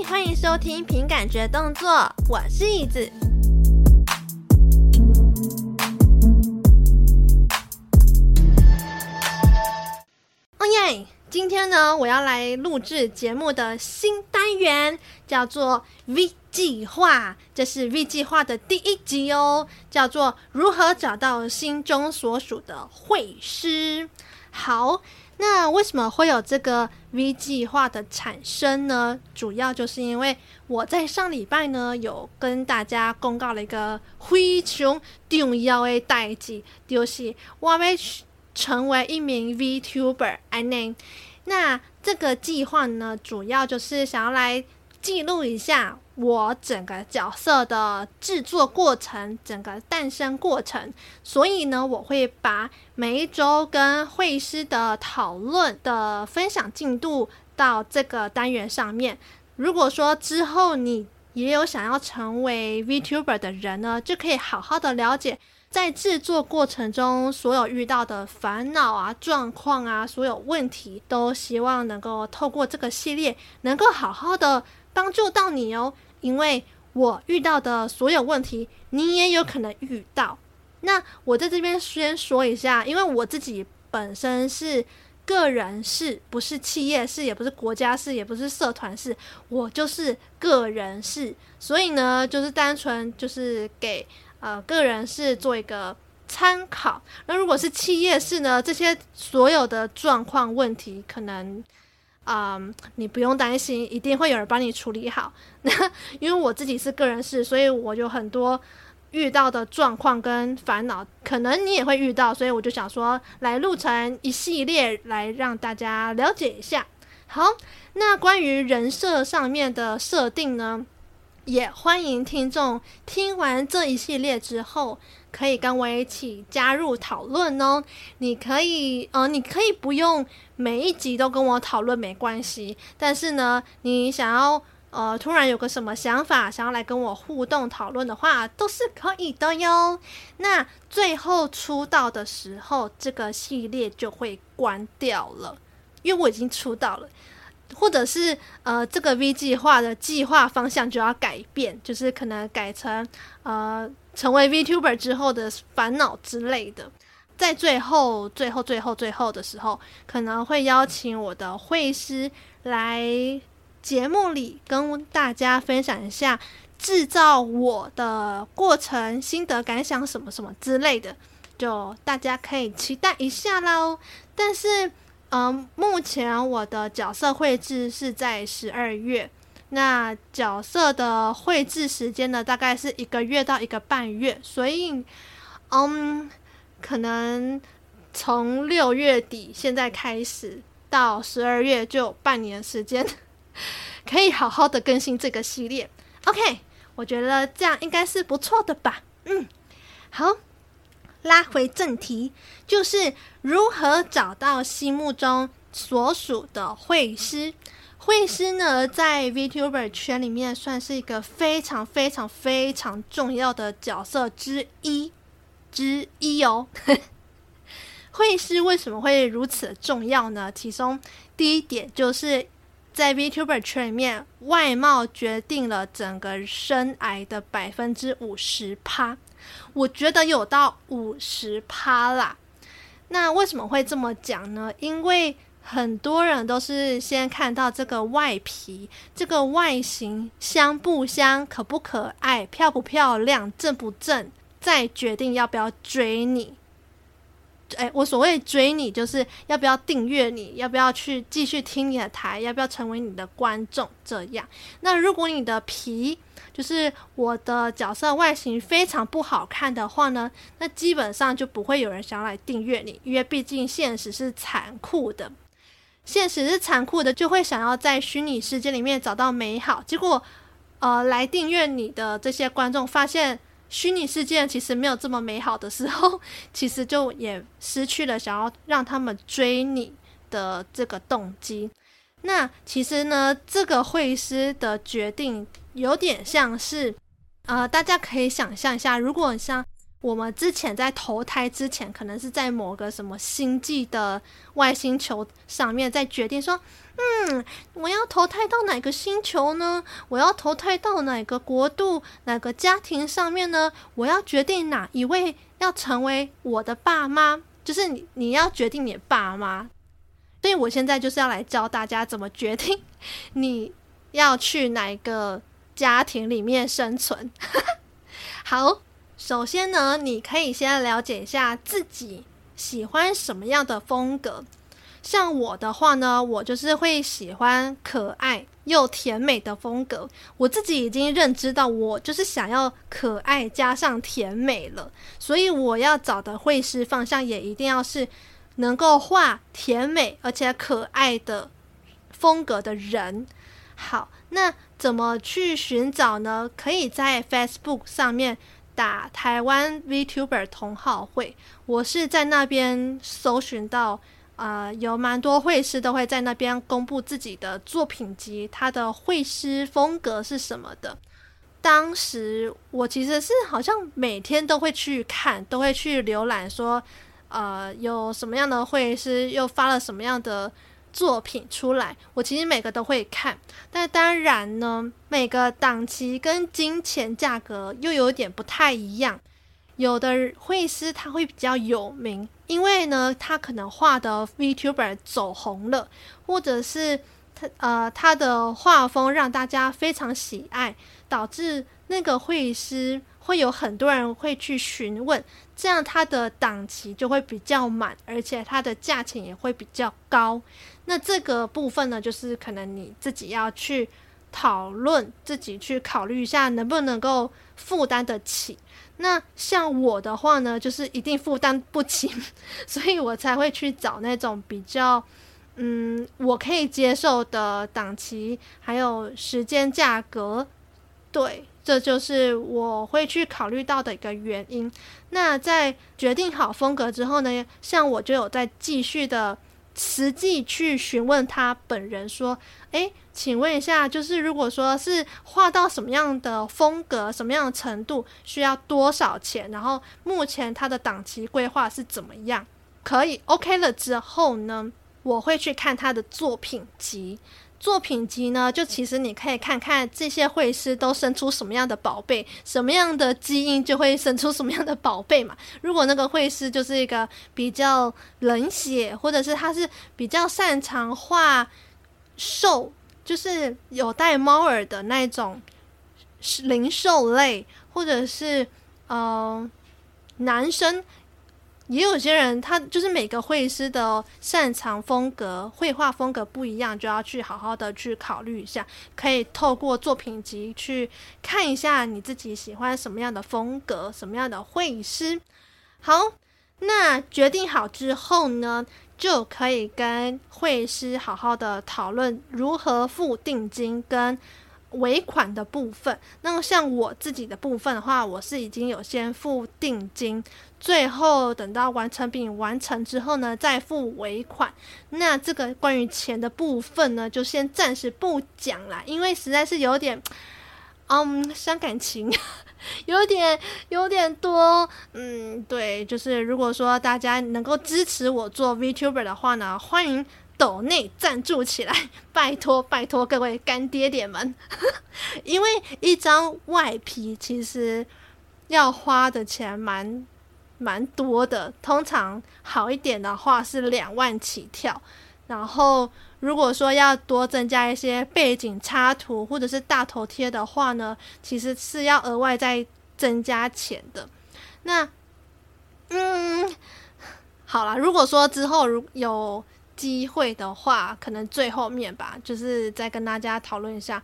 欢迎收听凭感觉动作，我是椅子。哦耶！今天呢，我要来录制节目的新单元，叫做 V 计划，这是 V 计划的第一集哦，叫做如何找到心中所属的会师。好。那为什么会有这个 V 计划的产生呢？主要就是因为我在上礼拜呢，有跟大家公告了一个非常重要的代志，就是我要成为一名 VTuber。I name。那这个计划呢，主要就是想要来记录一下。我整个角色的制作过程，整个诞生过程，所以呢，我会把每一周跟会师的讨论的分享进度到这个单元上面。如果说之后你也有想要成为 VTuber 的人呢，就可以好好的了解在制作过程中所有遇到的烦恼啊、状况啊、所有问题，都希望能够透过这个系列，能够好好的。帮助到你哦，因为我遇到的所有问题，你也有可能遇到。那我在这边先说一下，因为我自己本身是个人事，不是企业事，也不是国家事，也不是社团事，我就是个人事。所以呢，就是单纯就是给呃个人事做一个参考。那如果是企业事呢，这些所有的状况问题可能。嗯你不用担心，一定会有人帮你处理好。那因为我自己是个人事，所以我有很多遇到的状况跟烦恼，可能你也会遇到，所以我就想说，来录成一系列，来让大家了解一下。好，那关于人设上面的设定呢，也欢迎听众听完这一系列之后，可以跟我一起加入讨论哦。你可以，呃，你可以不用每一集都跟我讨论，没关系。但是呢，你想要，呃，突然有个什么想法，想要来跟我互动讨论的话，都是可以的哟。那最后出道的时候，这个系列就会关掉了，因为我已经出道了。或者是呃，这个 V 计划的计划方向就要改变，就是可能改成呃，成为 VTuber 之后的烦恼之类的。在最后、最后、最后、最后的时候，可能会邀请我的会师来节目里跟大家分享一下制造我的过程、心得感想什么什么之类的，就大家可以期待一下喽。但是。嗯，目前我的角色绘制是在十二月，那角色的绘制时间呢，大概是一个月到一个半月，所以，嗯，可能从六月底现在开始到十二月就半年时间，可以好好的更新这个系列。OK，我觉得这样应该是不错的吧。嗯，好。拉回正题，就是如何找到心目中所属的会师。会师呢，在 VTuber 圈里面算是一个非常非常非常重要的角色之一之一哦。会师为什么会如此重要呢？其中第一点就是在 VTuber 圈里面，外貌决定了整个生涯的百分之五十趴。我觉得有到五十趴啦。那为什么会这么讲呢？因为很多人都是先看到这个外皮，这个外形香不香、可不可爱、漂不漂亮、正不正，再决定要不要追你。哎，我所谓追你，就是要不要订阅你，要不要去继续听你的台，要不要成为你的观众这样。那如果你的皮，就是我的角色外形非常不好看的话呢，那基本上就不会有人想要来订阅你，因为毕竟现实是残酷的，现实是残酷的，就会想要在虚拟世界里面找到美好。结果，呃，来订阅你的这些观众发现虚拟世界其实没有这么美好的时候，其实就也失去了想要让他们追你的这个动机。那其实呢，这个会师的决定。有点像是，呃，大家可以想象一下，如果像我们之前在投胎之前，可能是在某个什么星际的外星球上面，在决定说，嗯，我要投胎到哪个星球呢？我要投胎到哪个国度、哪个家庭上面呢？我要决定哪一位要成为我的爸妈，就是你，你要决定你爸妈。所以我现在就是要来教大家怎么决定你要去哪个家庭里面生存。好。首先呢，你可以先了解一下自己喜欢什么样的风格。像我的话呢，我就是会喜欢可爱又甜美的风格。我自己已经认知到，我就是想要可爱加上甜美了，所以我要找的绘师方向也一定要是能够画甜美而且可爱的风格的人。好，那怎么去寻找呢？可以在 Facebook 上面。打台湾 VTuber 同好会，我是在那边搜寻到，呃，有蛮多会师都会在那边公布自己的作品集，他的会师风格是什么的。当时我其实是好像每天都会去看，都会去浏览，说，呃，有什么样的会师又发了什么样的。作品出来，我其实每个都会看，但当然呢，每个档期跟金钱价格又有点不太一样。有的绘师他会比较有名，因为呢，他可能画的 VTuber 走红了，或者是他呃他的画风让大家非常喜爱，导致那个绘师会有很多人会去询问，这样他的档期就会比较满，而且他的价钱也会比较高。那这个部分呢，就是可能你自己要去讨论，自己去考虑一下能不能够负担得起。那像我的话呢，就是一定负担不起，所以我才会去找那种比较嗯，我可以接受的档期，还有时间价格。对，这就是我会去考虑到的一个原因。那在决定好风格之后呢，像我就有在继续的。实际去询问他本人说：“诶，请问一下，就是如果说是画到什么样的风格、什么样的程度，需要多少钱？然后目前他的档期规划是怎么样？可以 OK 了之后呢，我会去看他的作品集。”作品集呢，就其实你可以看看这些绘师都生出什么样的宝贝，什么样的基因就会生出什么样的宝贝嘛。如果那个绘师就是一个比较冷血，或者是他是比较擅长画兽，就是有带猫耳的那种灵兽类，或者是嗯、呃、男生。也有些人，他就是每个绘师的擅长风格、绘画风格不一样，就要去好好的去考虑一下。可以透过作品集去看一下你自己喜欢什么样的风格、什么样的绘师。好，那决定好之后呢，就可以跟绘师好好的讨论如何付定金跟尾款的部分。那么像我自己的部分的话，我是已经有先付定金。最后等到完成品完成之后呢，再付尾款。那这个关于钱的部分呢，就先暂时不讲啦，因为实在是有点，嗯，伤感情，有点有点多。嗯，对，就是如果说大家能够支持我做 VTuber 的话呢，欢迎抖内赞助起来，拜托拜托各位干爹爹们，因为一张外皮其实要花的钱蛮。蛮多的，通常好一点的话是两万起跳。然后如果说要多增加一些背景插图或者是大头贴的话呢，其实是要额外再增加钱的。那，嗯，好啦，如果说之后如有机会的话，可能最后面吧，就是再跟大家讨论一下。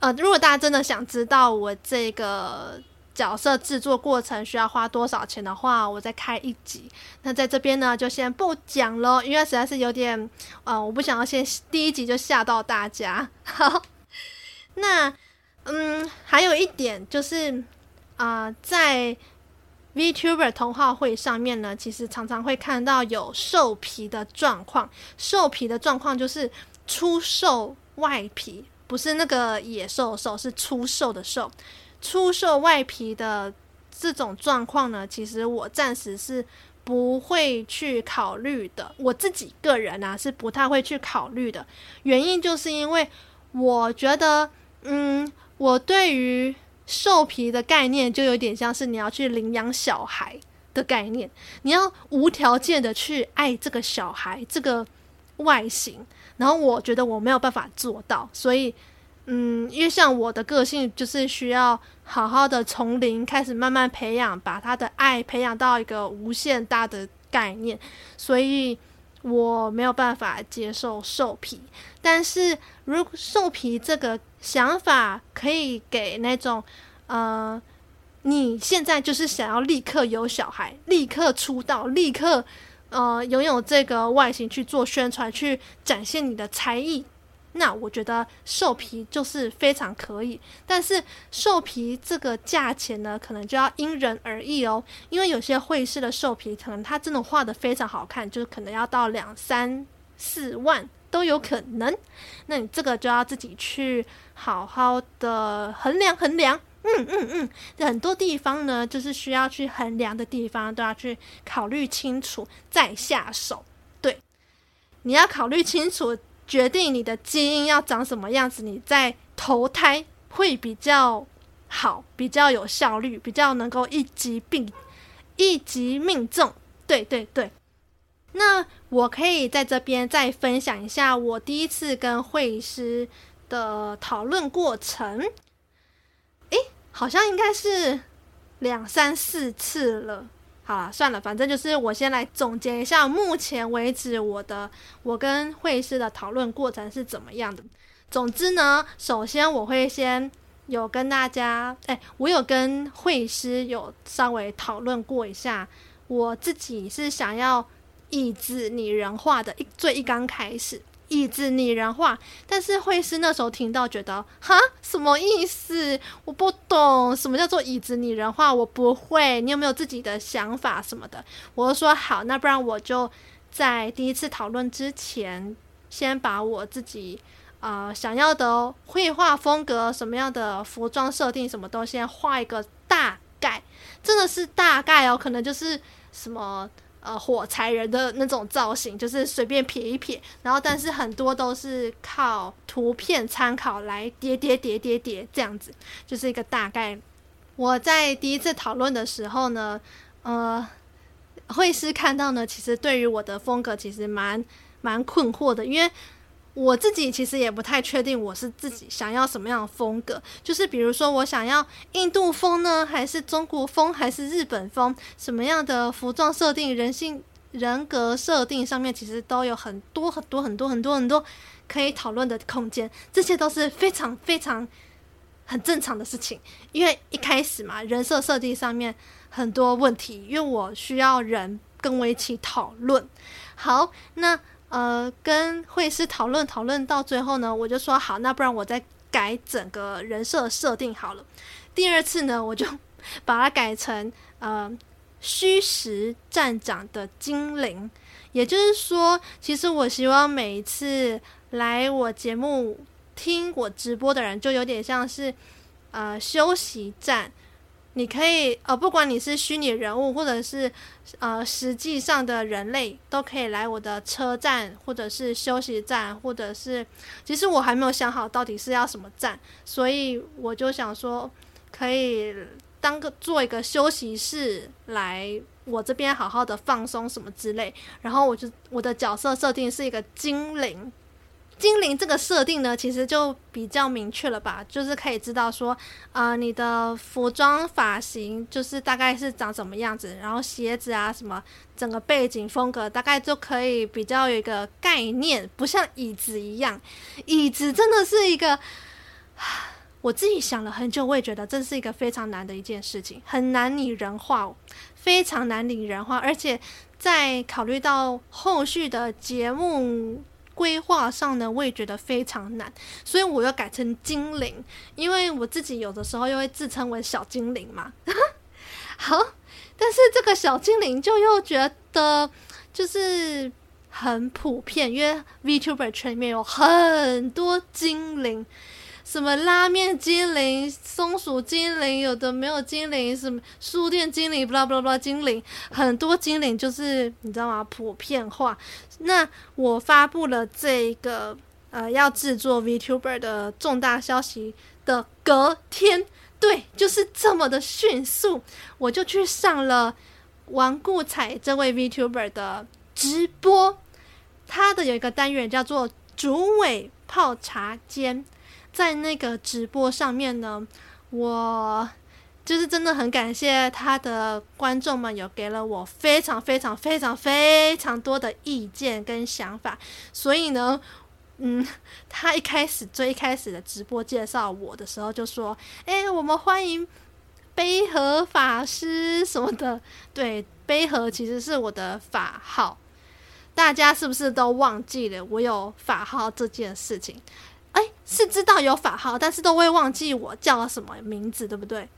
呃，如果大家真的想知道我这个。角色制作过程需要花多少钱的话，我再开一集。那在这边呢，就先不讲了，因为实在是有点，呃，我不想要先第一集就吓到大家。好，那嗯，还有一点就是，啊、在 VTuber 同好会上面呢，其实常常会看到有兽皮的状况。兽皮的状况就是出售外皮，不是那个野兽兽，是出售的售。出售外皮的这种状况呢，其实我暂时是不会去考虑的。我自己个人啊，是不太会去考虑的。原因就是因为我觉得，嗯，我对于兽皮的概念就有点像是你要去领养小孩的概念，你要无条件的去爱这个小孩这个外形，然后我觉得我没有办法做到，所以。嗯，因为像我的个性就是需要好好的从零开始慢慢培养，把他的爱培养到一个无限大的概念，所以我没有办法接受兽皮。但是如果兽皮这个想法可以给那种呃，你现在就是想要立刻有小孩，立刻出道，立刻呃拥有这个外形去做宣传，去展现你的才艺。那我觉得兽皮就是非常可以，但是兽皮这个价钱呢，可能就要因人而异哦。因为有些会师的兽皮，可能它真的画得非常好看，就是可能要到两三四万都有可能。那你这个就要自己去好好的衡量衡量。嗯嗯嗯，很多地方呢，就是需要去衡量的地方，都要去考虑清楚再下手。对，你要考虑清楚。决定你的基因要长什么样子，你再投胎会比较好，比较有效率，比较能够一击必一击命中。对对对，那我可以在这边再分享一下我第一次跟会师的讨论过程。诶，好像应该是两三四次了。好了，算了，反正就是我先来总结一下，目前为止我的我跟绘师的讨论过程是怎么样的。总之呢，首先我会先有跟大家，哎，我有跟绘师有稍微讨论过一下，我自己是想要椅子拟人化的，一最一刚开始。椅子拟人化，但是会师那时候听到觉得哈，什么意思？我不懂什么叫做椅子拟人化，我不会。你有没有自己的想法什么的？我就说好，那不然我就在第一次讨论之前，先把我自己呃想要的绘画风格、什么样的服装设定，什么都先画一个大概，真的是大概哦，可能就是什么。呃，火柴人的那种造型，就是随便撇一撇，然后但是很多都是靠图片参考来叠叠叠叠叠这样子，就是一个大概。我在第一次讨论的时候呢，呃，会师看到呢，其实对于我的风格其实蛮蛮困惑的，因为。我自己其实也不太确定，我是自己想要什么样的风格。就是比如说，我想要印度风呢，还是中国风，还是日本风？什么样的服装设定、人性人格设定上面，其实都有很多很多很多很多很多可以讨论的空间。这些都是非常非常很正常的事情，因为一开始嘛，人设设定上面很多问题，因为我需要人跟我一起讨论。好，那。呃，跟会师讨论讨论到最后呢，我就说好，那不然我再改整个人设设定好了。第二次呢，我就把它改成呃虚实站长的精灵，也就是说，其实我希望每一次来我节目听我直播的人，就有点像是呃休息站。你可以呃，不管你是虚拟人物，或者是呃实际上的人类，都可以来我的车站，或者是休息站，或者是其实我还没有想好到底是要什么站，所以我就想说可以当个做一个休息室来我这边好好的放松什么之类，然后我就我的角色设定是一个精灵。精灵这个设定呢，其实就比较明确了吧，就是可以知道说，呃，你的服装发型就是大概是长什么样子，然后鞋子啊什么，整个背景风格大概就可以比较有一个概念，不像椅子一样，椅子真的是一个，我自己想了很久，我也觉得这是一个非常难的一件事情，很难拟人化，非常难拟人化，而且在考虑到后续的节目。规划上呢，我也觉得非常难，所以我又改成精灵，因为我自己有的时候又会自称为小精灵嘛。好，但是这个小精灵就又觉得就是很普遍，因为 VTuber 圈里面有很多精灵，什么拉面精灵、松鼠精灵，有的没有精灵，什么书店精灵，巴拉巴拉精灵，很多精灵就是你知道吗？普遍化。那我发布了这个呃要制作 VTuber 的重大消息的隔天，对，就是这么的迅速，我就去上了王顾彩这位 VTuber 的直播。他的有一个单元叫做“竹尾泡茶间”，在那个直播上面呢，我就是真的很感谢他的观众们，有给了我非常非常非常非常多的意见跟想法。所以呢，嗯，他一开始最一开始的直播介绍我的时候就说：“哎，我们欢迎杯和法师什么的。”对，杯和其实是我的法号。大家是不是都忘记了我有法号这件事情？哎，是知道有法号，但是都会忘记我叫什么名字，对不对？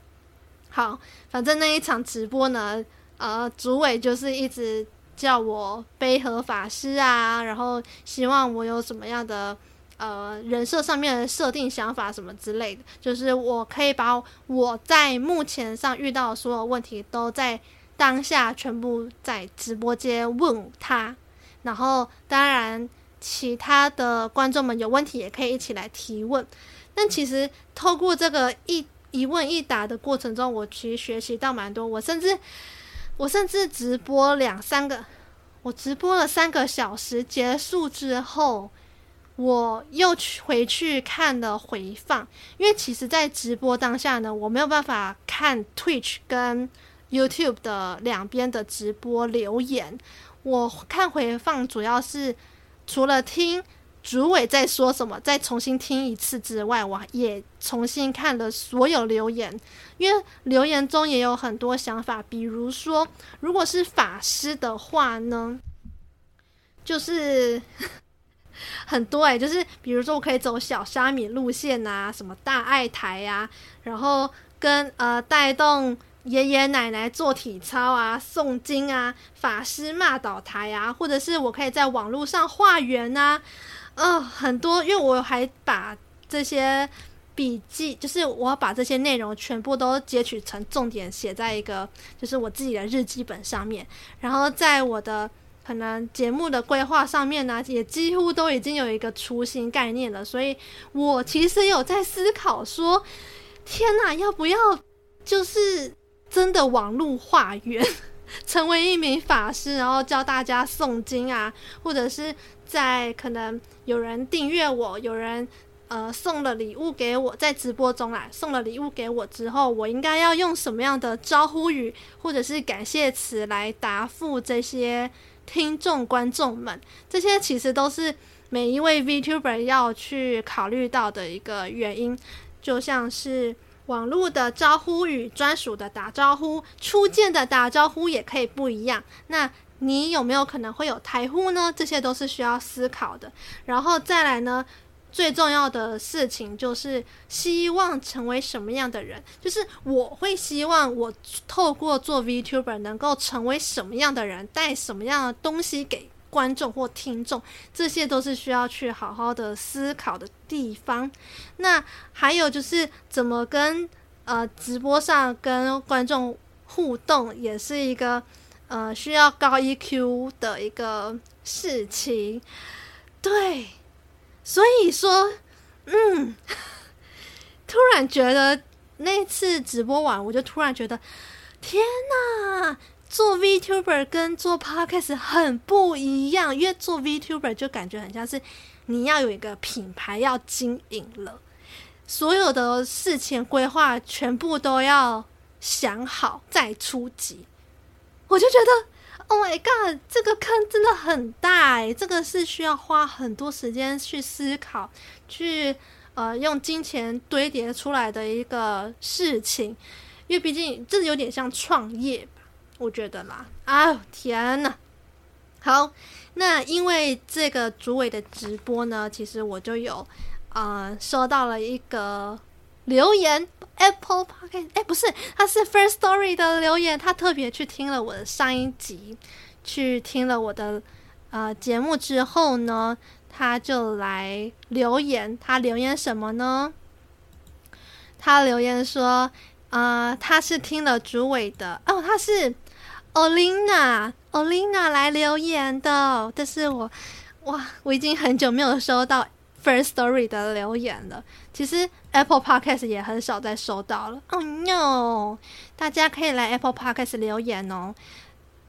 好，反正那一场直播呢，呃，主委就是一直叫我杯和法师啊，然后希望我有什么样的呃人设上面的设定想法什么之类的，就是我可以把我在目前上遇到的所有问题都在当下全部在直播间问他。然后，当然，其他的观众们有问题也可以一起来提问。但其实透过这个一一问一答的过程中，我其实学习到蛮多。我甚至，我甚至直播两三个，我直播了三个小时，结束之后，我又去回去看了回放。因为其实，在直播当下呢，我没有办法看 Twitch 跟 YouTube 的两边的直播留言。我看回放主要是除了听主委在说什么，再重新听一次之外，我也重新看了所有留言，因为留言中也有很多想法。比如说，如果是法师的话呢，就是 很多哎、就是比如说我可以走小虾米路线啊，什么大爱台呀、啊，然后跟呃带动。爷爷奶奶做体操啊，诵经啊，法师骂倒台啊，或者是我可以在网络上画圆啊，呃，很多，因为我还把这些笔记，就是我把这些内容全部都截取成重点，写在一个就是我自己的日记本上面，然后在我的可能节目的规划上面呢，也几乎都已经有一个雏形概念了，所以我其实有在思考说，天哪，要不要就是。真的网络化缘，成为一名法师，然后教大家诵经啊，或者是在可能有人订阅我，有人呃送了礼物给我，在直播中来送了礼物给我之后，我应该要用什么样的招呼语或者是感谢词来答复这些听众观众们？这些其实都是每一位 VTuber 要去考虑到的一个原因，就像是。网络的招呼与，专属的打招呼，初见的打招呼也可以不一样。那你有没有可能会有台呼呢？这些都是需要思考的。然后再来呢，最重要的事情就是希望成为什么样的人，就是我会希望我透过做 VTuber 能够成为什么样的人，带什么样的东西给。观众或听众，这些都是需要去好好的思考的地方。那还有就是怎么跟呃直播上跟观众互动，也是一个呃需要高 EQ 的一个事情。对，所以说，嗯，突然觉得那次直播完，我就突然觉得，天哪！做 VTuber 跟做 Podcast 很不一样，因为做 VTuber 就感觉很像是你要有一个品牌要经营了，所有的事情规划全部都要想好再出击。我就觉得，Oh my God，这个坑真的很大诶，这个是需要花很多时间去思考，去呃用金钱堆叠出来的一个事情，因为毕竟这有点像创业。我觉得啦，啊天呐，好，那因为这个主委的直播呢，其实我就有呃收到了一个留言，Apple Podcast，哎，不是，他是 First Story 的留言，他特别去听了我的上一集，去听了我的呃节目之后呢，他就来留言，他留言什么呢？他留言说，呃，他是听了主委的哦，他是 Olina Olina 来留言的，但是我哇，我已经很久没有收到 First Story 的留言了。其实 Apple Podcast 也很少再收到了。Oh no！大家可以来 Apple Podcast 留言哦。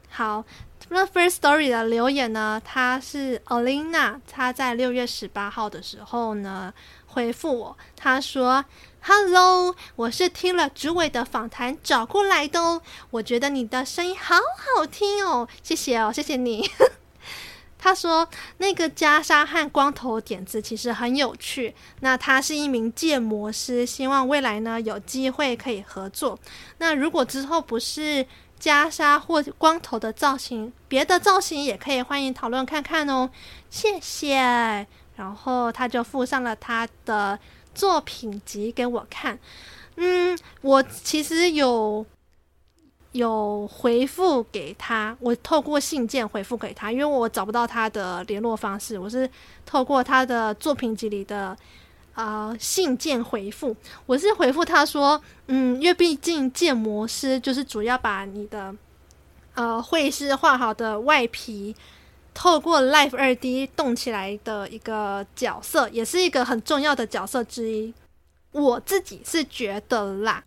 好。那 First Story 的留言呢？他是 Olina，他在六月十八号的时候呢回复我，他说：“Hello，我是听了主委的访谈找过来的哦，我觉得你的声音好好听哦，谢谢哦，谢谢你。”他说：“那个袈裟和光头点子其实很有趣。那他是一名建模师，希望未来呢有机会可以合作。那如果之后不是……”袈裟或光头的造型，别的造型也可以欢迎讨论看看哦，谢谢。然后他就附上了他的作品集给我看，嗯，我其实有有回复给他，我透过信件回复给他，因为我找不到他的联络方式，我是透过他的作品集里的。啊、信件回复，我是回复他说，嗯，因为毕竟建模师就是主要把你的呃绘师画好的外皮，透过 Live 二 D 动起来的一个角色，也是一个很重要的角色之一。我自己是觉得啦，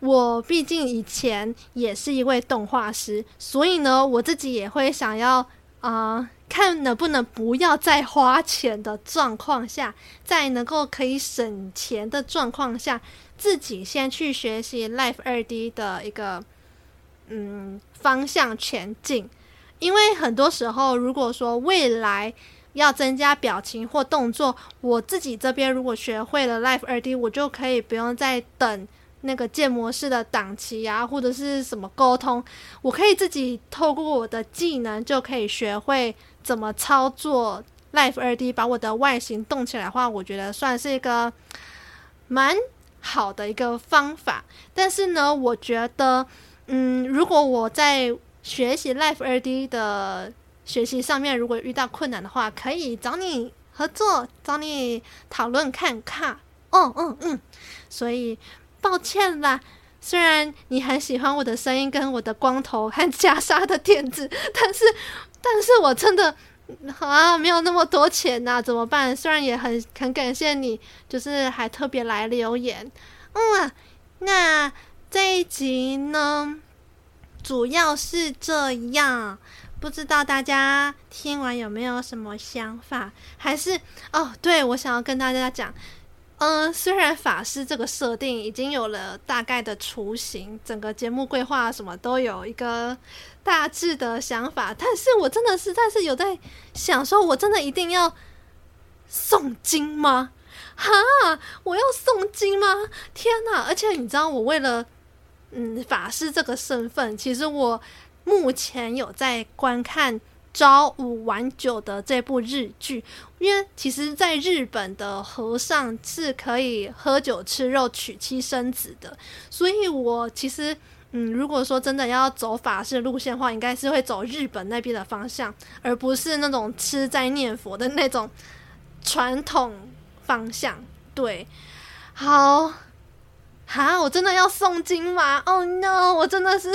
我毕竟以前也是一位动画师，所以呢，我自己也会想要啊。看能不能不要再花钱的状况下，在能够可以省钱的状况下，自己先去学习 Live 二 D 的一个嗯方向前进。因为很多时候，如果说未来要增加表情或动作，我自己这边如果学会了 Live 2D，我就可以不用再等。那个建模式的档期啊，或者是什么沟通，我可以自己透过我的技能就可以学会怎么操作 Live 2D，把我的外形动起来的话，我觉得算是一个蛮好的一个方法。但是呢，我觉得，嗯，如果我在学习 Live 2D 的学习上面，如果遇到困难的话，可以找你合作，找你讨论看看。哦，嗯嗯，所以。抱歉啦，虽然你很喜欢我的声音跟我的光头和袈裟的点子，但是，但是我真的啊没有那么多钱呐、怎么办？虽然也很很感谢你，就是还特别来留言。嗯，那这一集呢，主要是这样，不知道大家听完有没有什么想法？还是哦，对，我想要跟大家讲。嗯，虽然法师这个设定已经有了大概的雏形，整个节目规划什么都有一个大致的想法，但是我真的实在是有在想说，我真的一定要诵经吗？哈，我要诵经吗？天哪！而且你知道，我为了嗯法师这个身份，其实我目前有在观看。朝五晚九的这部日剧，因为其实，在日本的和尚是可以喝酒吃肉娶妻生子的，所以我其实，嗯，如果说真的要走法师路线的话，应该是会走日本那边的方向，而不是那种吃斋念佛的那种传统方向。对，好，哈，我真的要诵经吗？Oh no，我真的是。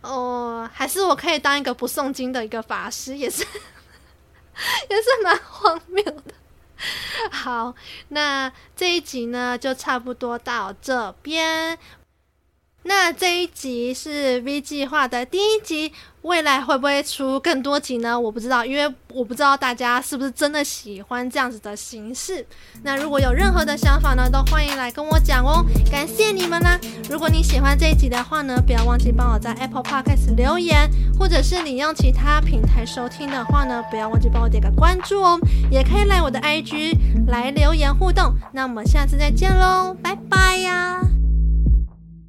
哦，还是我可以当一个不诵经的一个法师，也是，也是蛮荒谬的。好，那这一集呢，就差不多到这边。那这一集是 V 计划的第一集，未来会不会出更多集呢？我不知道，因为我不知道大家是不是真的喜欢这样子的形式。那如果有任何的想法呢，都欢迎来跟我讲哦。感谢你们啦！如果你喜欢这一集的话呢，不要忘记帮我在 Apple Podcast 留言，或者是你用其他平台收听的话呢，不要忘记帮我点个关注哦。也可以来我的 IG 来留言互动。那我们下次再见喽，拜拜呀！